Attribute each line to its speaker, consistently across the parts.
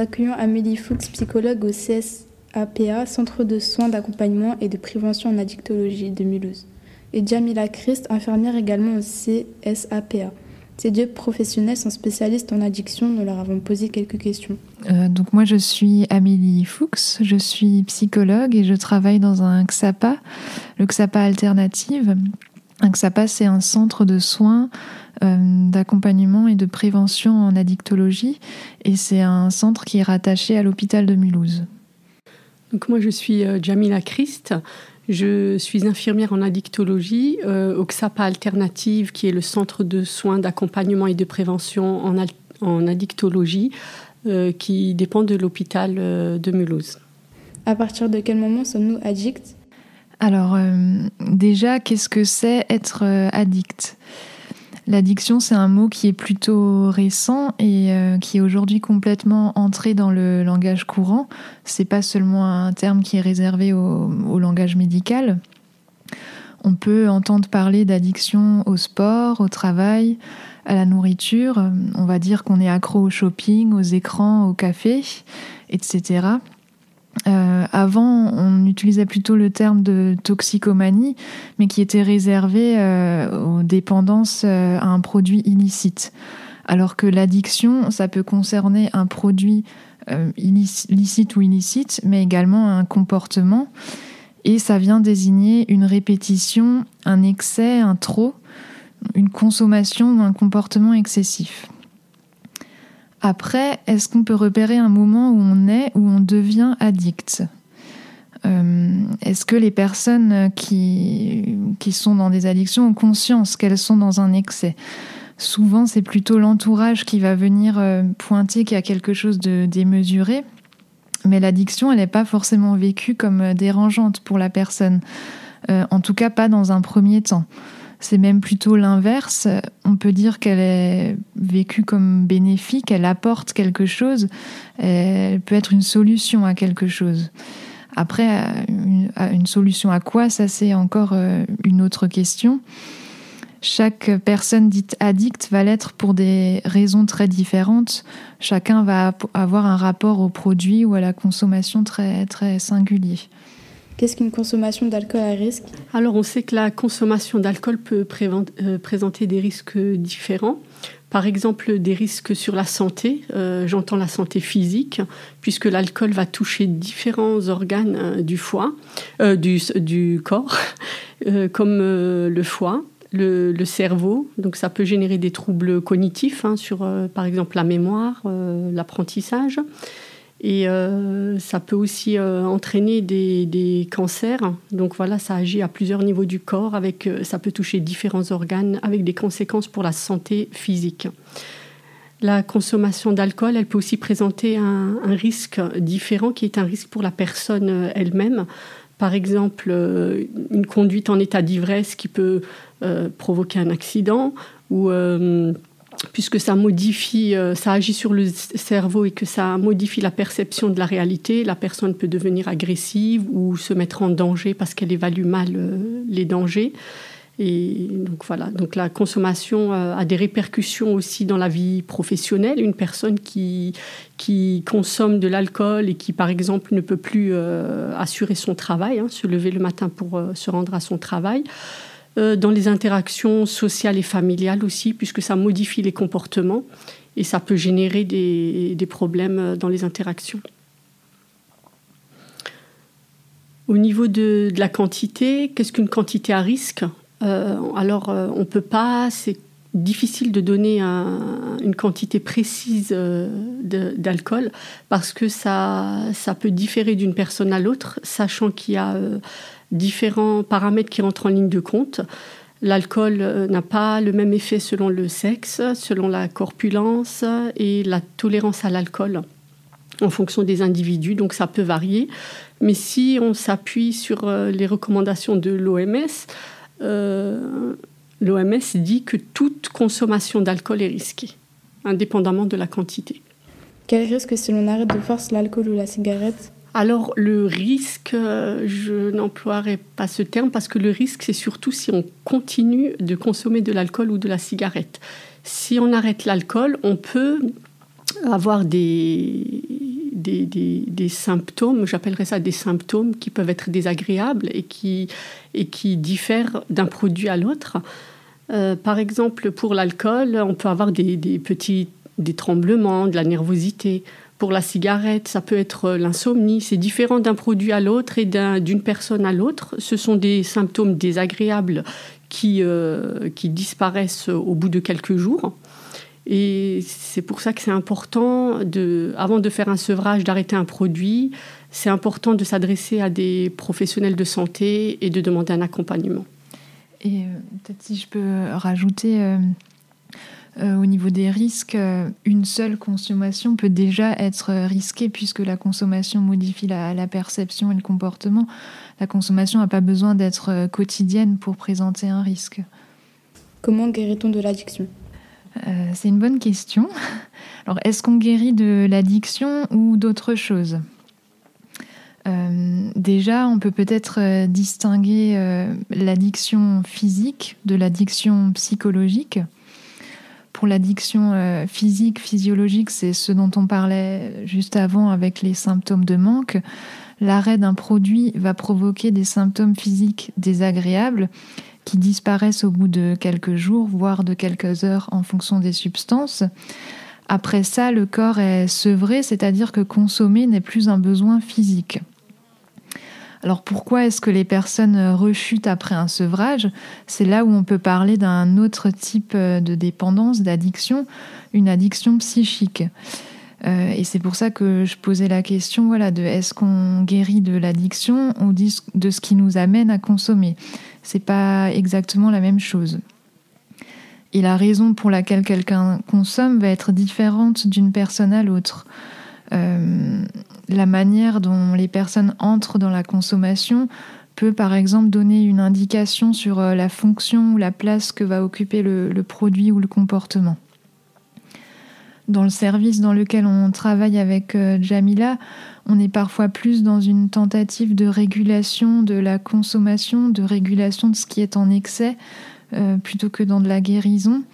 Speaker 1: accueillons Amélie Fuchs, psychologue au CSAPA, Centre de soins d'accompagnement et de prévention en addictologie de Mulhouse, et Jamila Christ, infirmière également au CSAPA. Ces deux professionnels sont spécialistes en addiction. Nous leur avons posé quelques questions.
Speaker 2: Euh, donc moi, je suis Amélie Fuchs, je suis psychologue et je travaille dans un XAPA, le XAPA Alternative. Un XAPA, c'est un centre de soins, d'accompagnement et de prévention en addictologie et c'est un centre qui est rattaché à l'hôpital de Mulhouse.
Speaker 3: Donc moi, je suis euh, Jamila Christ. Je suis infirmière en addictologie euh, au XAPA Alternative, qui est le centre de soins d'accompagnement et de prévention en, en addictologie, euh, qui dépend de l'hôpital euh, de Mulhouse.
Speaker 1: À partir de quel moment sommes-nous addicts?
Speaker 2: Alors, déjà, qu'est-ce que c'est être addict? L'addiction, c'est un mot qui est plutôt récent et euh, qui est aujourd'hui complètement entré dans le langage courant. C'est pas seulement un terme qui est réservé au, langage médical. On peut entendre parler d'addiction au sport, au travail, à la nourriture. On va dire qu'on est accro au shopping, aux écrans, au café, etc. Euh, avant, on utilisait plutôt le terme de toxicomanie, mais qui était réservé euh, aux dépendances euh, à un produit illicite. Alors que l'addiction, ça peut concerner un produit licite ou illicite, mais également un comportement. Et ça vient désigner une répétition, un excès, un trop, une consommation ou un comportement excessif. Après, est-ce qu'on peut repérer un moment où on est, où on devient addict? Euh, Est-ce que les personnes qui, qui sont dans des addictions ont conscience qu'elles sont dans un excès? Souvent, c'est plutôt l'entourage qui va venir euh, pointer qu'il y a quelque chose de démesuré. Mais l'addiction, elle n'est pas forcément vécue comme dérangeante pour la personne. Euh, en tout cas, pas dans un premier temps. C'est même plutôt l'inverse. On peut dire qu'elle est vécue comme bénéfique, elle apporte quelque chose, elle peut être une solution à quelque chose. Après, une, solution à quoi, ça c'est encore euh, une autre question. Chaque personne dite addict va l'être pour des raisons très différentes. Chacun va avoir un rapport au produit ou à la consommation très, très singulier.
Speaker 1: Qu'est-ce qu'une consommation d'alcool à risque?
Speaker 3: Alors, on sait que la consommation d'alcool peut euh, présenter des risques différents. Par exemple, des risques sur la santé, euh, j'entends la santé physique, puisque l'alcool va toucher différents organes euh, du foie, du, corps, comme le foie, le, cerveau. Donc ça peut générer des troubles cognitifs hein, sur, par exemple, la mémoire, l'apprentissage. Et euh, ça peut aussi euh, entraîner des, cancers. Donc voilà, ça agit à plusieurs niveaux du corps. Avec, euh, ça peut toucher différents organes avec des conséquences pour la santé physique. La consommation d'alcool, elle peut aussi présenter un, risque différent qui est un risque pour la personne elle-même. Par exemple, une conduite en état d'ivresse qui peut provoquer un accident ou puisque ça modifie, euh, ça agit sur le cerveau et que ça modifie la perception de la réalité, la personne peut devenir agressive ou se mettre en danger parce qu'elle évalue mal euh, les dangers. Et donc voilà, donc la consommation euh, a des répercussions aussi dans la vie professionnelle. Une personne qui, qui consomme de l'alcool et qui, par exemple, ne peut plus assurer son travail, hein, se lever le matin pour se rendre à son travail, dans les interactions sociales et familiales aussi, puisque ça modifie les comportements et ça peut générer des, problèmes euh, dans les interactions. Au niveau de, la quantité, qu'est-ce qu'une quantité à risque? Euh, Alors, on ne peut pas, c'est difficile de donner une quantité précise d'alcool parce que ça, ça peut différer d'une personne à l'autre, sachant qu'il y a différents paramètres qui rentrent en ligne de compte. L'alcool euh, n'a pas le même effet selon le sexe, selon la corpulence et la tolérance à l'alcool en fonction des individus, donc ça peut varier. Mais si on s'appuie sur euh, les recommandations de l'OMS, euh, l'OMS dit que toute consommation d'alcool est risquée, indépendamment de la quantité.
Speaker 1: Quel risque si l'on arrête de force l'alcool ou la cigarette?
Speaker 3: Alors le risque, euh, je n'emploierai pas ce terme parce que le risque, c'est surtout si on continue de consommer de l'alcool ou de la cigarette. Si on arrête l'alcool, on peut avoir des, des, symptômes, j'appellerais ça des symptômes qui peuvent être désagréables et qui, et qui diffèrent d'un produit à l'autre. Euh, par exemple, pour l'alcool, on peut avoir des, des, petits des tremblements, de la nervosité. Pour la cigarette, ça peut être l'insomnie. C'est différent d'un produit à l'autre et d'une personne à l'autre. Ce sont des symptômes désagréables qui, euh, qui disparaissent au bout de quelques jours. Et c'est pour ça que c'est important, de, avant de faire un sevrage, d'arrêter un produit. C'est important de s'adresser à des professionnels de santé et de demander un accompagnement.
Speaker 2: Et euh, peut-être si je peux rajouter euh, euh, au niveau des risques, une seule consommation peut déjà être risquée puisque la consommation modifie la, la perception et le comportement. La consommation n'a pas besoin d'être quotidienne pour présenter un risque.
Speaker 1: Comment guérit-on de l'addiction?
Speaker 2: C'est une bonne question. Alors, est-ce qu'on guérit de l'addiction ou d'autre chose euh, déjà, on peut peut-être euh, distinguer euh, l'addiction physique de l'addiction psychologique. Pour l'addiction physique, physiologique, c'est ce dont on parlait juste avant avec les symptômes de manque. L'arrêt d'un produit va provoquer des symptômes physiques désagréables qui disparaissent au bout de quelques jours, voire de quelques heures en fonction des substances. Après ça, le corps est sevré, c'est-à-dire que consommer n'est plus un besoin physique. Alors pourquoi est-ce que les personnes rechutent après un sevrage? C'est là où on peut parler d'un autre type euh, de dépendance, d'addiction, une addiction psychique. Euh, et c'est pour ça que je posais la question voilà, de est-ce qu'on guérit de l'addiction ou de ce qui nous amène à consommer? C'est pas exactement la même chose. Et la raison pour laquelle quelqu'un consomme va être différente d'une personne à l'autre. Euh, la manière dont les personnes entrent dans la consommation peut par exemple donner une indication sur euh, la fonction ou la place que va occuper le, produit ou le comportement. Dans le service dans lequel on travaille avec euh, Jamila, on est parfois plus dans une tentative de régulation de la consommation, de régulation de ce qui est en excès, plutôt que dans de la guérison.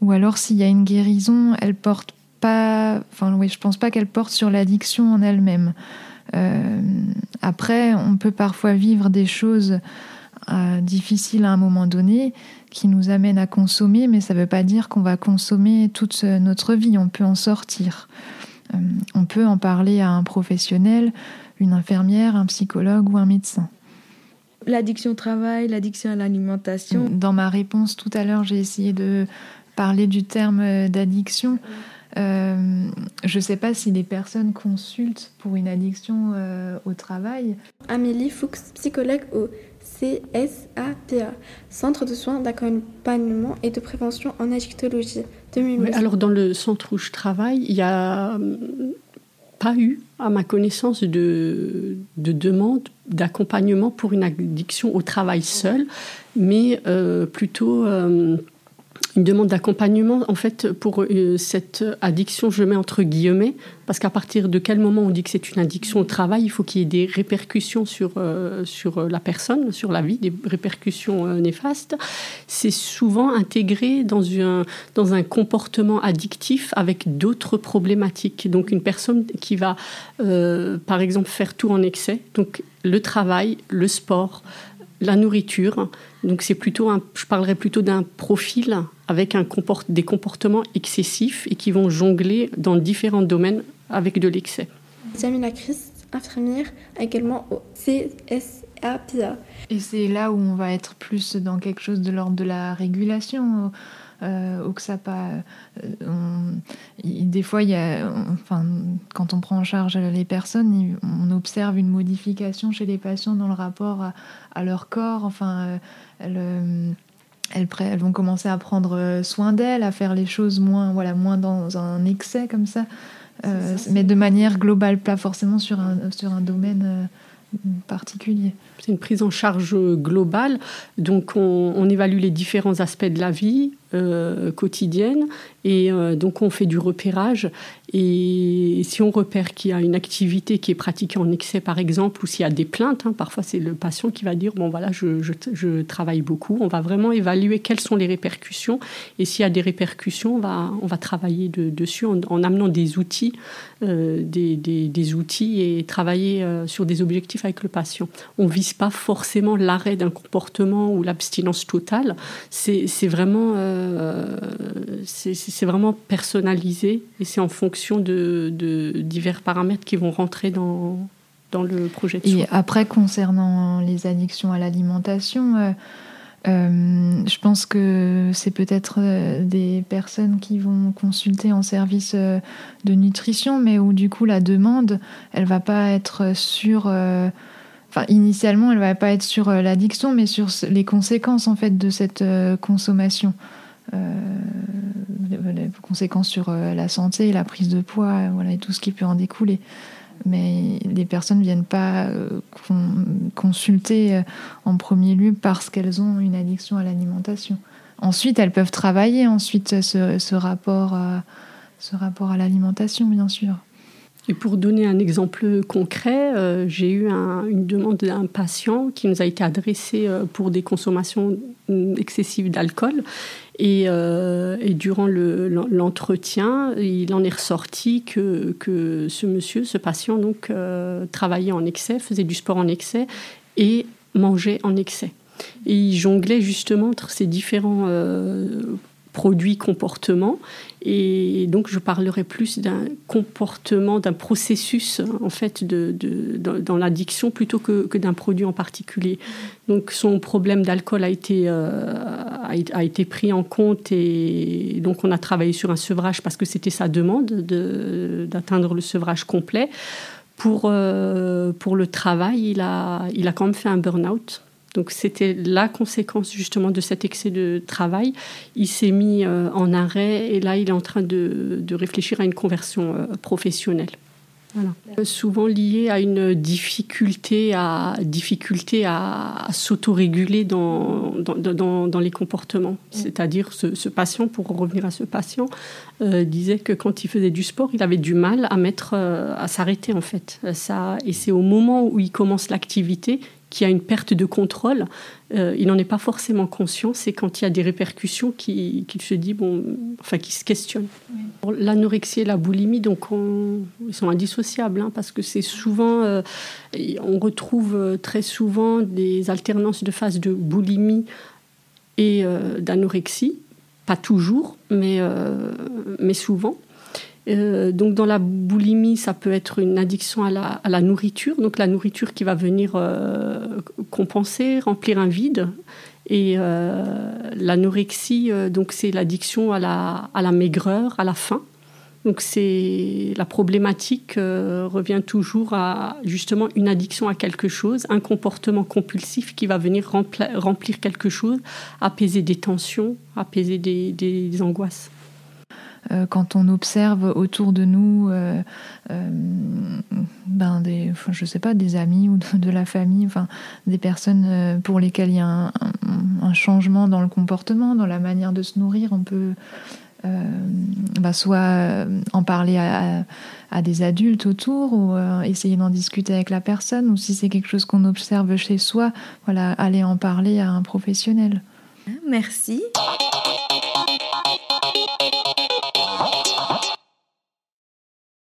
Speaker 2: Ou alors s'il y a une guérison, elle porte pas, enfin oui, je pense pas qu'elle porte sur l'addiction en elle-même. Euh, après, on peut parfois vivre des choses euh, difficiles à un moment donné qui nous amènent à consommer, mais ça ne veut pas dire qu'on va consommer toute notre vie. On peut en sortir. Euh, on peut en parler à un professionnel, une infirmière, un psychologue ou un médecin.
Speaker 1: L'addiction au travail, l'addiction à l'alimentation.
Speaker 2: Dans ma réponse tout à l'heure, j'ai essayé de parler du terme d'addiction. Euh, je ne sais pas si les personnes consultent pour une addiction euh, au travail.
Speaker 1: Amélie Fuchs, psychologue au CSAPA, Centre de soins d'accompagnement et de prévention en addictologie.
Speaker 3: alors dans le centre où je travaille, il n'y a hum, pas eu, à ma connaissance, de, de demande d'accompagnement pour une addiction au travail seul, mais euh, plutôt... Une demande d'accompagnement. En fait, pour euh, cette addiction, je mets entre guillemets, parce qu'à partir de quel moment on dit que c'est une addiction au travail, il faut qu'il y ait des répercussions sur, euh, sur la personne, sur la vie, des répercussions euh, néfastes. C'est souvent intégré dans un, dans un comportement addictif avec d'autres problématiques. Donc une personne qui va, par exemple, faire tout en excès, donc le travail, le sport, la nourriture. Donc c'est plutôt un, je parlerais plutôt d'un profil avec un des comportements excessifs et qui vont jongler dans différents domaines avec de l'excès.
Speaker 1: Jamila Christ, infirmière, également au CSAPA.
Speaker 2: Et c'est là où on va être plus dans quelque chose de l'ordre de la régulation. Euh, au XAPA. Euh, des fois, il y a, enfin, quand on prend en charge les personnes, on observe une modification chez les patients dans le rapport à, leur corps. Enfin, euh, elles, elles, vont commencer à prendre soin d'elles, à faire les choses moins, voilà, moins dans un excès comme ça, mais de manière globale, pas forcément sur un, sur un domaine particulier.
Speaker 3: C'est une prise en charge globale, donc on, évalue les différents aspects de la vie, quotidienne. Et donc on fait du repérage. Et si on repère qu'il y a une activité qui est pratiquée en excès, par exemple, ou s'il y a des plaintes, hein, parfois c'est le patient qui va dire bon voilà, je, travaille beaucoup. On va vraiment évaluer quelles sont les répercussions. Et s'il y a des répercussions, on va, on va travailler dessus en, en, amenant des outils, des, des, outils et travailler sur des objectifs avec le patient. On vise pas forcément l'arrêt d'un comportement ou l'abstinence totale. C'est vraiment, euh, c'est vraiment personnalisé et c'est en fonction de, divers paramètres qui vont rentrer dans, dans le projet. De
Speaker 2: et après, concernant les addictions à l'alimentation, euh, euh, je pense que c'est peut-être des personnes qui vont consulter en service de nutrition, mais où du coup la demande, elle va pas être sur initialement, elle va pas être sur euh, l'addiction, mais sur les conséquences en fait de cette euh, consommation. Euh, les conséquences sur la santé, la prise de poids, voilà, et tout ce qui peut en découler. Mais les personnes ne viennent pas consulter en premier lieu parce qu'elles ont une addiction à l'alimentation. Ensuite, elles peuvent travailler ensuite ce rapport, ce rapport à l'alimentation, bien sûr.
Speaker 3: Et pour donner un exemple concret, euh, j'ai eu une demande d'un patient qui nous a été adressée euh, pour des consommations excessives d'alcool. Et, euh, durant l'entretien, il en est ressorti que, que, ce monsieur, ce patient, donc, travaillait en excès, faisait du sport en excès et mangeait en excès. Et il jonglait justement entre ces différents produits, comportements. Et donc, je parlerai plus d'un comportement, d'un processus, en fait, de, dans, l'addiction plutôt que, que d'un produit en particulier. Donc, son problème d'alcool a, été euh, a, été pris en compte et donc on a travaillé sur un sevrage parce que c'était sa demande d'atteindre le sevrage complet. Pour, euh, pour le travail, il a, il a quand même fait un burn-out donc c'était la conséquence justement de cet excès de travail. Il s'est mis euh, en arrêt et là il est en train de, réfléchir à une conversion euh, professionnelle. Euh, souvent lié à une difficulté à, difficulté à, s'autoréguler dans dans, les comportements. Mm. C'est-à-dire, ce, patient, pour revenir à ce patient, disait que quand il faisait du sport, il avait du mal à mettre, à s'arrêter en fait. Ça, et c'est au moment où il commence l'activité qui a une perte de contrôle, euh, il n'en est pas forcément conscient. C'est quand il y a des répercussions qu'il se dit, bon, enfin, qu'il se questionne. L'anorexie et la boulimie, donc, ils sont indissociables, hein, parce que c'est souvent, euh, on retrouve euh, très souvent des alternances de phases de boulimie et d'anorexie. Pas toujours, mais, mais souvent. Euh, donc dans la boulimie, ça peut être une addiction à la, nourriture, donc la nourriture qui va venir euh, compenser, remplir un vide. Et euh, l'anorexie, donc c'est l'addiction à la, à la maigreur, à la faim. Donc c'est la problématique revient toujours à justement une addiction à quelque chose, un comportement compulsif qui va venir remplir, quelque chose, apaiser des tensions, apaiser des angoisses.
Speaker 2: Euh, quand on observe autour de nous, euh, euh, ben des, je sais pas, des amis ou de, la famille, enfin des personnes pour lesquelles il y a un, changement dans le comportement, dans la manière de se nourrir, on peut ben, soit en parler à, à, des adultes autour ou essayer d'en discuter avec la personne, ou si c'est quelque chose qu'on observe chez soi, voilà, aller en parler à un professionnel.
Speaker 4: Merci.